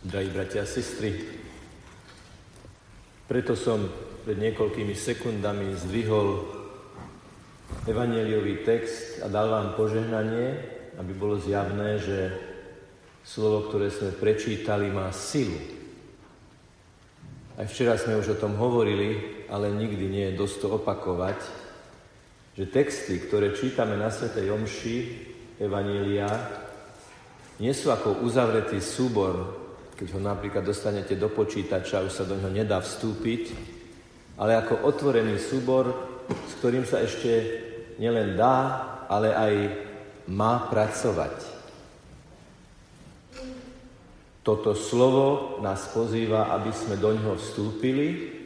Drahí bratia a sestry, preto som pred niekoľkými sekundami zdvihol evaneliový text a dal vám požehnanie, aby bolo zjavné, že slovo, ktoré sme prečítali, má silu. Aj včera sme už o tom hovorili, ale nikdy nie je dosť to opakovať, že texty, ktoré čítame na Svetej Omši, Evanília, nie sú ako uzavretý súbor keď ho napríklad dostanete do počítača, už sa do neho nedá vstúpiť, ale ako otvorený súbor, s ktorým sa ešte nielen dá, ale aj má pracovať. Toto slovo nás pozýva, aby sme do ňoho vstúpili,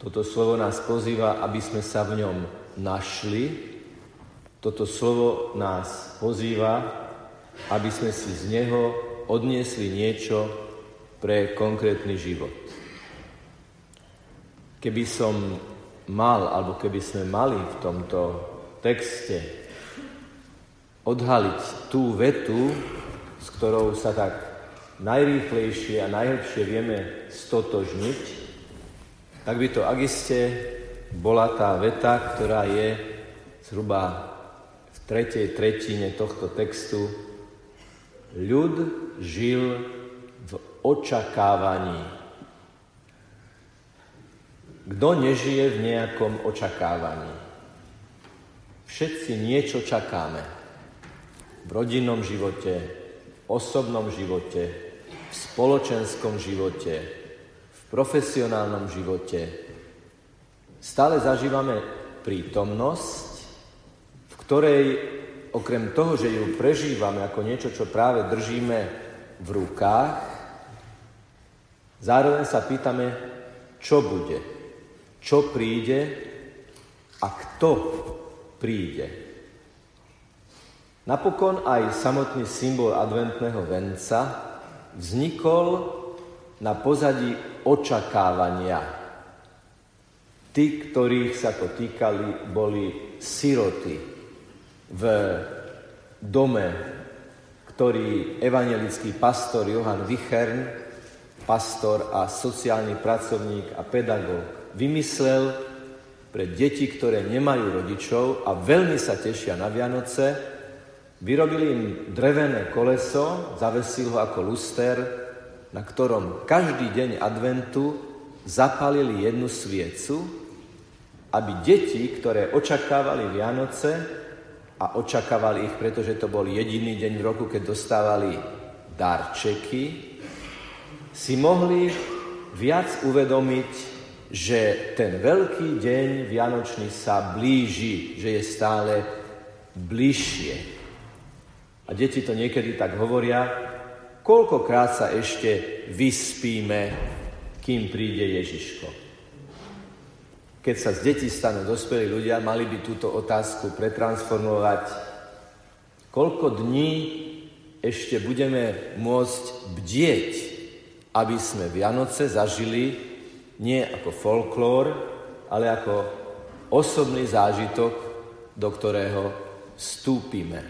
toto slovo nás pozýva, aby sme sa v ňom našli, toto slovo nás pozýva, aby sme si z neho odniesli niečo, pre konkrétny život. Keby som mal, alebo keby sme mali v tomto texte odhaliť tú vetu, s ktorou sa tak najrýchlejšie a najlepšie vieme stotožniť, tak by to agiste bola tá veta, ktorá je zhruba v tretej tretine tohto textu. Ľud žil v očakávaní. Kto nežije v nejakom očakávaní? Všetci niečo čakáme. V rodinnom živote, v osobnom živote, v spoločenskom živote, v profesionálnom živote. Stále zažívame prítomnosť, v ktorej okrem toho, že ju prežívame ako niečo, čo práve držíme v rukách, Zároveň sa pýtame, čo bude, čo príde a kto príde. Napokon aj samotný symbol adventného venca vznikol na pozadí očakávania. Tí, ktorých sa to týkali, boli siroty v dome, ktorý evangelický pastor Johann Wichern pastor a sociálny pracovník a pedagóg vymyslel pre deti, ktoré nemajú rodičov a veľmi sa tešia na Vianoce, vyrobili im drevené koleso, zavesil ho ako luster, na ktorom každý deň adventu zapalili jednu sviecu, aby deti, ktoré očakávali Vianoce a očakávali ich, pretože to bol jediný deň v roku, keď dostávali darčeky, si mohli viac uvedomiť, že ten veľký deň Vianočný sa blíži, že je stále bližšie. A deti to niekedy tak hovoria, koľkokrát sa ešte vyspíme, kým príde Ježiško. Keď sa z detí stanú dospelí ľudia, mali by túto otázku pretransformovať. Koľko dní ešte budeme môcť bdieť aby sme Vianoce zažili nie ako folklór, ale ako osobný zážitok, do ktorého vstúpime.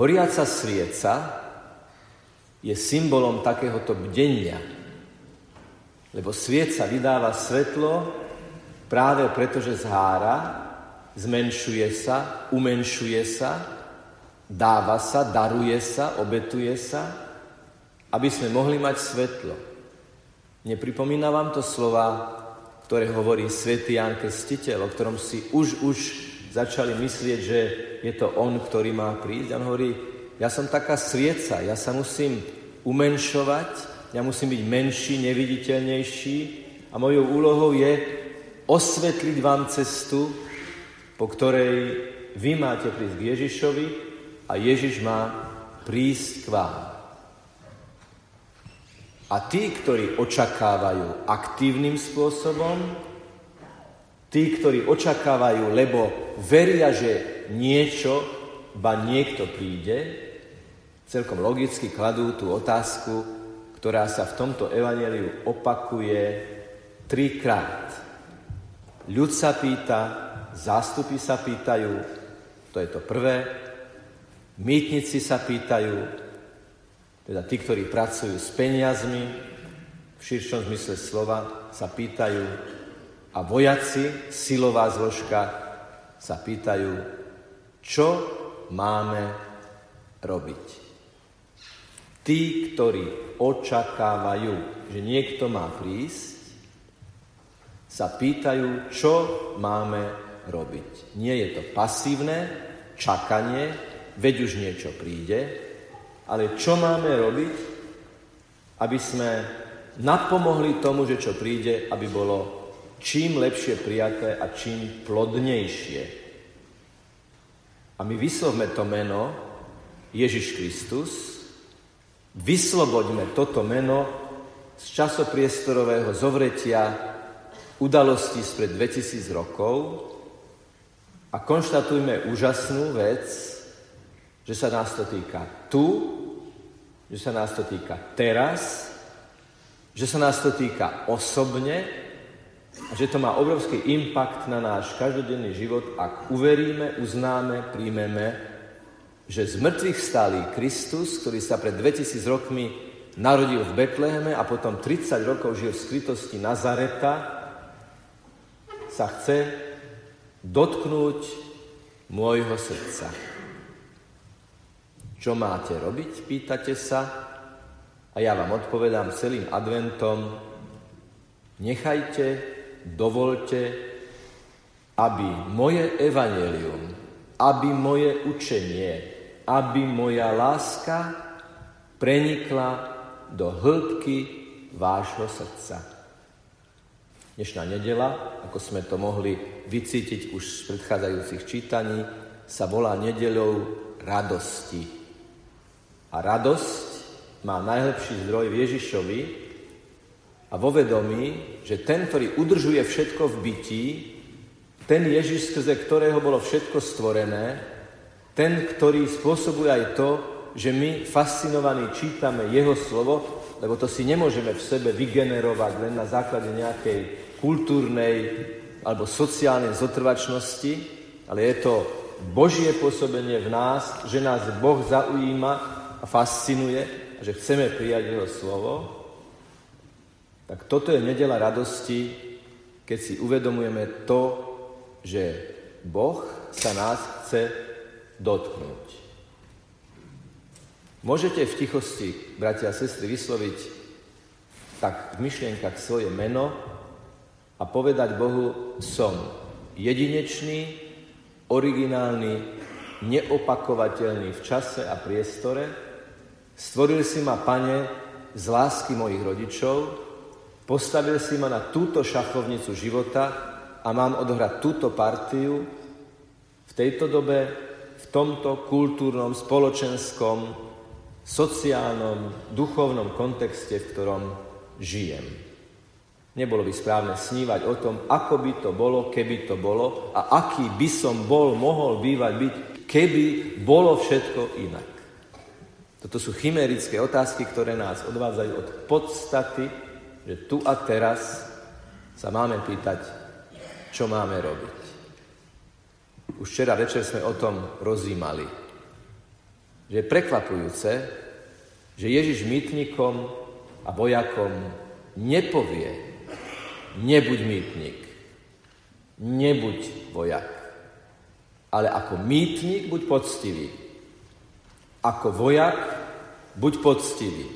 Horiaca svieca je symbolom takéhoto bdenia, lebo svieca vydáva svetlo práve preto, že zhára, zmenšuje sa, umenšuje sa, dáva sa, daruje sa, obetuje sa aby sme mohli mať svetlo. Nepripomína vám to slova, ktoré hovorí svätý Ján Krstiteľ, o ktorom si už, už začali myslieť, že je to on, ktorý má prísť. On hovorí, ja som taká svieca, ja sa musím umenšovať, ja musím byť menší, neviditeľnejší a mojou úlohou je osvetliť vám cestu, po ktorej vy máte prísť k Ježišovi a Ježiš má prísť k vám. A tí, ktorí očakávajú aktívnym spôsobom, tí, ktorí očakávajú, lebo veria, že niečo, ba niekto príde, celkom logicky kladú tú otázku, ktorá sa v tomto evaneliu opakuje trikrát. Ľud sa pýta, zástupy sa pýtajú, to je to prvé, mýtnici sa pýtajú, teda tí, ktorí pracujú s peniazmi, v širšom zmysle slova, sa pýtajú, a vojaci, silová zložka, sa pýtajú, čo máme robiť. Tí, ktorí očakávajú, že niekto má prísť, sa pýtajú, čo máme robiť. Nie je to pasívne čakanie, veď už niečo príde, ale čo máme robiť, aby sme napomohli tomu, že čo príde, aby bolo čím lepšie prijaté a čím plodnejšie. A my vyslovme to meno Ježiš Kristus, vysloboďme toto meno z časopriestorového zovretia udalostí spred 2000 rokov a konštatujme úžasnú vec, že sa nás to týka tu, že sa nás to týka teraz, že sa nás to týka osobne a že to má obrovský impact na náš každodenný život, ak uveríme, uznáme, príjmeme, že z mŕtvych stálý Kristus, ktorý sa pred 2000 rokmi narodil v Betleheme a potom 30 rokov žil v skrytosti Nazareta, sa chce dotknúť môjho srdca. Čo máte robiť, pýtate sa? A ja vám odpovedám celým adventom, nechajte, dovolte, aby moje evanelium, aby moje učenie, aby moja láska prenikla do hĺbky vášho srdca. Dnešná nedela, ako sme to mohli vycítiť už z predchádzajúcich čítaní, sa volá nedeľou radosti. A radosť má najlepší zdroj v Ježišovi a vo vedomí, že ten, ktorý udržuje všetko v bytí, ten Ježiš, skrze ktorého bolo všetko stvorené, ten, ktorý spôsobuje aj to, že my fascinovaní čítame jeho slovo, lebo to si nemôžeme v sebe vygenerovať len na základe nejakej kultúrnej alebo sociálnej zotrvačnosti, ale je to Božie pôsobenie v nás, že nás Boh zaujíma a fascinuje že chceme prijať Jeho slovo, tak toto je nedela radosti, keď si uvedomujeme to, že Boh sa nás chce dotknúť. Môžete v tichosti, bratia a sestry, vysloviť tak v myšlienkach svoje meno a povedať Bohu, som jedinečný, originálny, neopakovateľný v čase a priestore, Stvoril si ma, pane, z lásky mojich rodičov, postavil si ma na túto šachovnicu života a mám odohrať túto partiu v tejto dobe, v tomto kultúrnom, spoločenskom, sociálnom, duchovnom kontexte, v ktorom žijem. Nebolo by správne snívať o tom, ako by to bolo, keby to bolo a aký by som bol, mohol bývať byť, keby bolo všetko inak. Toto sú chimerické otázky, ktoré nás odvádzajú od podstaty, že tu a teraz sa máme pýtať, čo máme robiť. Už včera večer sme o tom rozímali. Že je prekvapujúce, že Ježiš mýtnikom a vojakom nepovie, nebuď mýtnik, nebuď vojak, ale ako mýtnik buď poctivý. Ako vojak buď poctivý.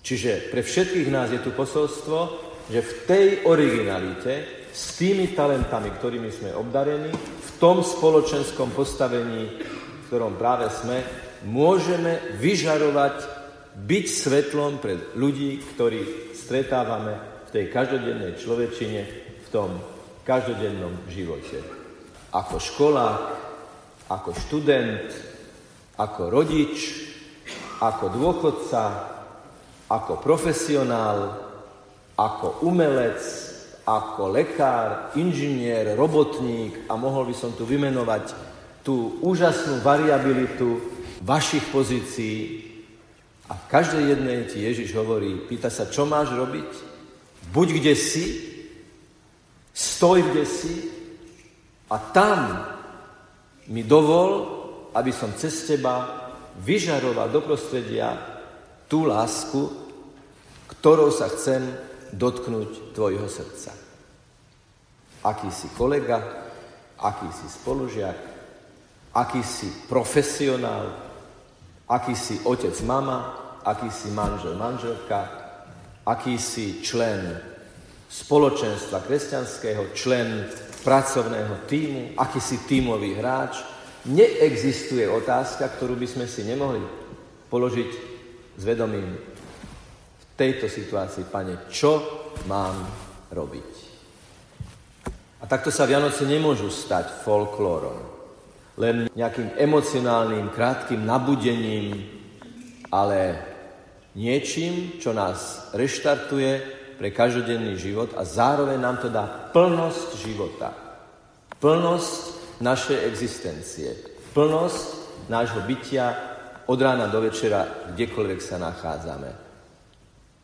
Čiže pre všetkých nás je tu posolstvo, že v tej originalite, s tými talentami, ktorými sme obdarení, v tom spoločenskom postavení, v ktorom práve sme, môžeme vyžarovať, byť svetlom pre ľudí, ktorí stretávame v tej každodennej človečine, v tom každodennom živote. Ako školák, ako študent, ako rodič, ako dôchodca, ako profesionál, ako umelec, ako lekár, inžinier, robotník a mohol by som tu vymenovať tú úžasnú variabilitu vašich pozícií. A v každej jednej ti Ježiš hovorí, pýta sa, čo máš robiť? Buď kde si, stoj kde si a tam mi dovol, aby som cez teba vyžarovať do prostredia tú lásku, ktorou sa chcem dotknúť tvojho srdca. Aký si kolega, aký si spolužiak, aký si profesionál, aký si otec, mama, aký si manžel, manželka, aký si člen spoločenstva kresťanského, člen pracovného týmu, aký si tímový hráč. Neexistuje otázka, ktorú by sme si nemohli položiť s vedomím tejto situácii, pane, čo mám robiť. A takto sa Vianoce nemôžu stať folklórom, len nejakým emocionálnym, krátkým nabudením, ale niečím, čo nás reštartuje pre každodenný život a zároveň nám to dá plnosť života. Plnosť našej existencie. Plnosť nášho bytia od rána do večera, kdekoľvek sa nachádzame.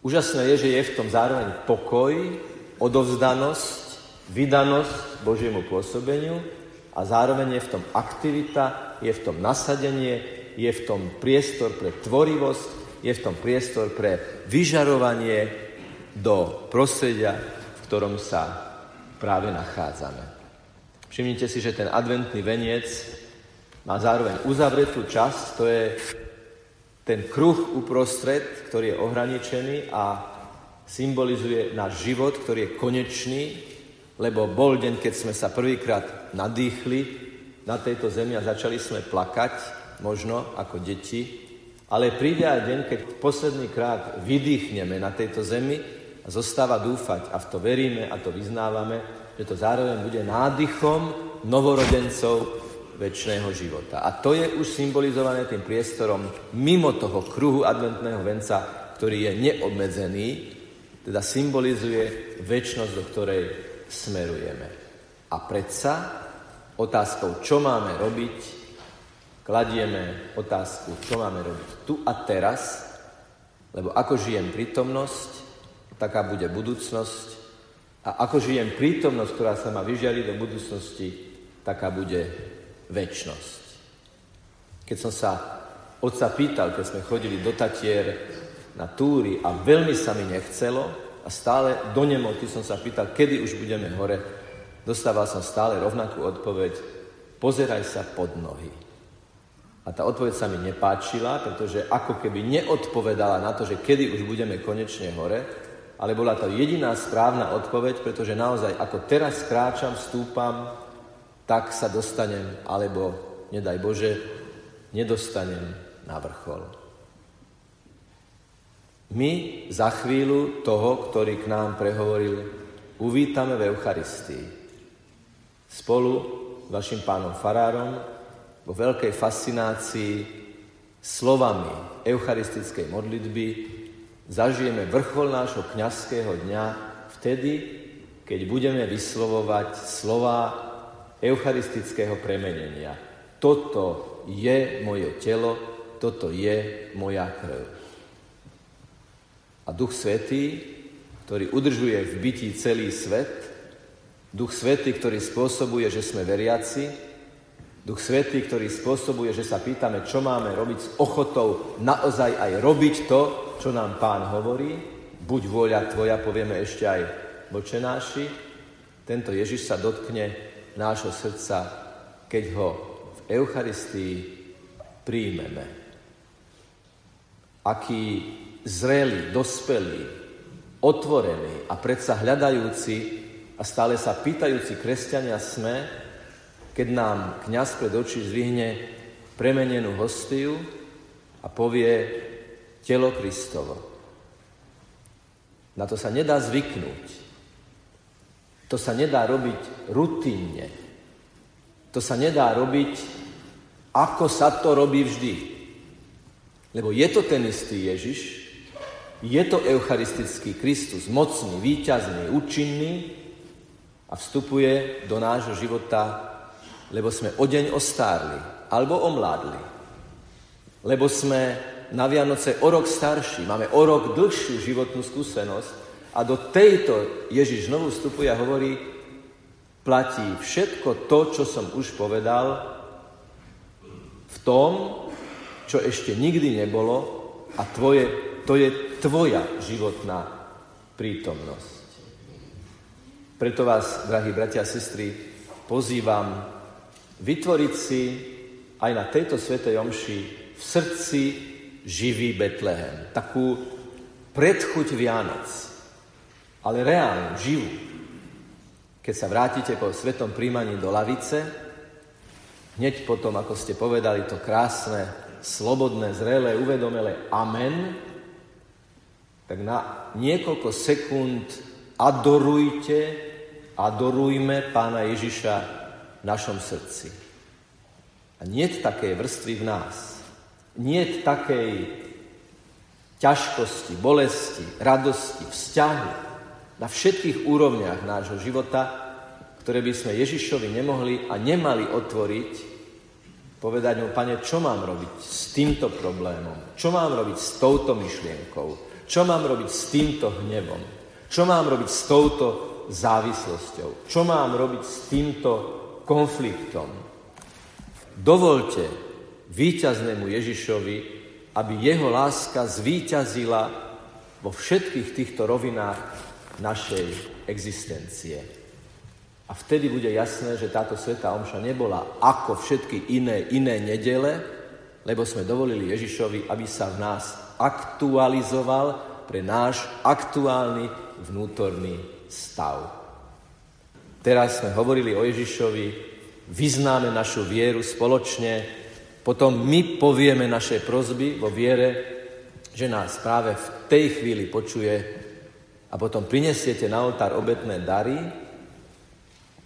Úžasné je, že je v tom zároveň pokoj, odovzdanosť, vydanosť Božiemu pôsobeniu a zároveň je v tom aktivita, je v tom nasadenie, je v tom priestor pre tvorivosť, je v tom priestor pre vyžarovanie do prostredia, v ktorom sa práve nachádzame. Všimnite si, že ten adventný veniec má zároveň uzavretú časť, to je ten kruh uprostred, ktorý je ohraničený a symbolizuje náš život, ktorý je konečný, lebo bol deň, keď sme sa prvýkrát nadýchli na tejto zemi a začali sme plakať, možno ako deti, ale príde aj deň, keď posledný krát vydýchneme na tejto zemi a zostáva dúfať, a v to veríme a to vyznávame, že to zároveň bude nádychom novorodencov väčšného života. A to je už symbolizované tým priestorom mimo toho kruhu adventného venca, ktorý je neobmedzený, teda symbolizuje väčšnosť, do ktorej smerujeme. A predsa otázkou, čo máme robiť, kladieme otázku, čo máme robiť tu a teraz, lebo ako žijem prítomnosť, taká bude budúcnosť. A ako žijem prítomnosť, ktorá sa má vyžiariť do budúcnosti, taká bude väčnosť. Keď som sa otca pýtal, keď sme chodili do Tatier na túry a veľmi sa mi nechcelo a stále do nemoty som sa pýtal, kedy už budeme hore, dostával som stále rovnakú odpoveď, pozeraj sa pod nohy. A tá odpoveď sa mi nepáčila, pretože ako keby neodpovedala na to, že kedy už budeme konečne hore, ale bola to jediná správna odpoveď, pretože naozaj ako teraz kráčam, stúpam, tak sa dostanem, alebo nedaj Bože, nedostanem na vrchol. My za chvíľu toho, ktorý k nám prehovoril, uvítame v Eucharistii. Spolu s vašim pánom Farárom vo veľkej fascinácii slovami eucharistickej modlitby zažijeme vrchol nášho kňazského dňa vtedy, keď budeme vyslovovať slova eucharistického premenenia. Toto je moje telo, toto je moja krv. A Duch Svetý, ktorý udržuje v bytí celý svet, Duch Svetý, ktorý spôsobuje, že sme veriaci, Duch Svetý, ktorý spôsobuje, že sa pýtame, čo máme robiť s ochotou naozaj aj robiť to, čo nám pán hovorí, buď vôľa tvoja, povieme ešte aj bočenáši, tento Ježiš sa dotkne nášho srdca, keď ho v Eucharistii príjmeme. Aký zrelý, dospelý, otvorený a predsa hľadajúci a stále sa pýtajúci kresťania sme, keď nám kňaz pred oči zvihne premenenú hostiu a povie, telo Kristovo. Na to sa nedá zvyknúť. To sa nedá robiť rutinne. To sa nedá robiť, ako sa to robí vždy. Lebo je to ten istý Ježiš, je to eucharistický Kristus, mocný, výťazný, účinný a vstupuje do nášho života, lebo sme o deň ostárli alebo omládli. Lebo sme na Vianoce o rok starší, máme o rok dlhšiu životnú skúsenosť a do tejto Ježiš znovu vstupuje a hovorí, platí všetko to, čo som už povedal v tom, čo ešte nikdy nebolo a tvoje, to je tvoja životná prítomnosť. Preto vás, drahí bratia a sestry, pozývam vytvoriť si aj na tejto svetej omši v srdci živý Betlehem. Takú predchuť Vianoc, ale reálnu, živú. Keď sa vrátite po svetom príjmaní do lavice, hneď potom, ako ste povedali to krásne, slobodné, zrelé, uvedomelé amen, tak na niekoľko sekúnd adorujte, adorujme pána Ježiša v našom srdci. A nie takej vrstvy v nás. Nie takej ťažkosti, bolesti, radosti, vzťahu na všetkých úrovniach nášho života, ktoré by sme Ježišovi nemohli a nemali otvoriť, povedať mu, pane, čo mám robiť s týmto problémom? Čo mám robiť s touto myšlienkou? Čo mám robiť s týmto hnevom? Čo mám robiť s touto závislosťou? Čo mám robiť s týmto konfliktom? Dovolte víťaznému Ježišovi, aby jeho láska zvíťazila vo všetkých týchto rovinách našej existencie. A vtedy bude jasné, že táto sveta omša nebola ako všetky iné, iné nedele, lebo sme dovolili Ježišovi, aby sa v nás aktualizoval pre náš aktuálny vnútorný stav. Teraz sme hovorili o Ježišovi, vyznáme našu vieru spoločne, potom my povieme naše prozby vo viere, že nás práve v tej chvíli počuje a potom prinesiete na oltár obetné dary,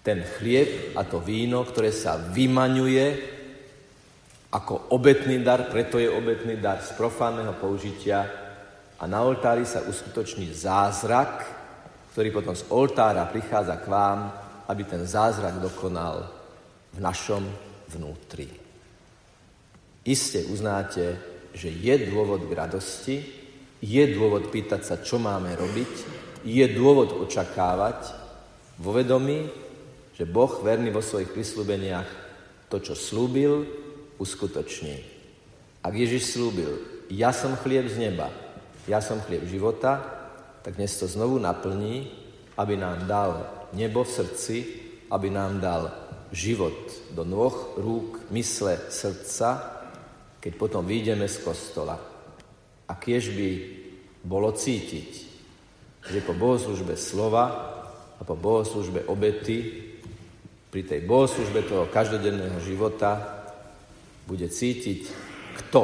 ten chlieb a to víno, ktoré sa vymaňuje ako obetný dar, preto je obetný dar z profánneho použitia a na oltári sa uskutoční zázrak, ktorý potom z oltára prichádza k vám, aby ten zázrak dokonal v našom vnútri. Iste uznáte, že je dôvod k radosti, je dôvod pýtať sa, čo máme robiť, je dôvod očakávať vo vedomí, že Boh verný vo svojich prislúbeniach to, čo slúbil, uskutoční. Ak Ježiš slúbil, ja som chlieb z neba, ja som chlieb života, tak dnes to znovu naplní, aby nám dal nebo v srdci, aby nám dal život do nôh, rúk, mysle, srdca, keď potom vyjdeme z kostola. A kiež by bolo cítiť, že po bohoslužbe slova a po bohoslužbe obety, pri tej bohoslužbe toho každodenného života, bude cítiť, kto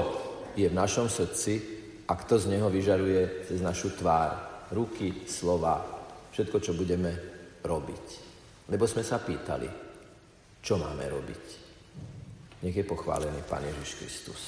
je v našom srdci a kto z neho vyžaruje cez našu tvár, ruky, slova, všetko, čo budeme robiť. Lebo sme sa pýtali, čo máme robiť. Nech je pochválený Pán Ježiš Kristus.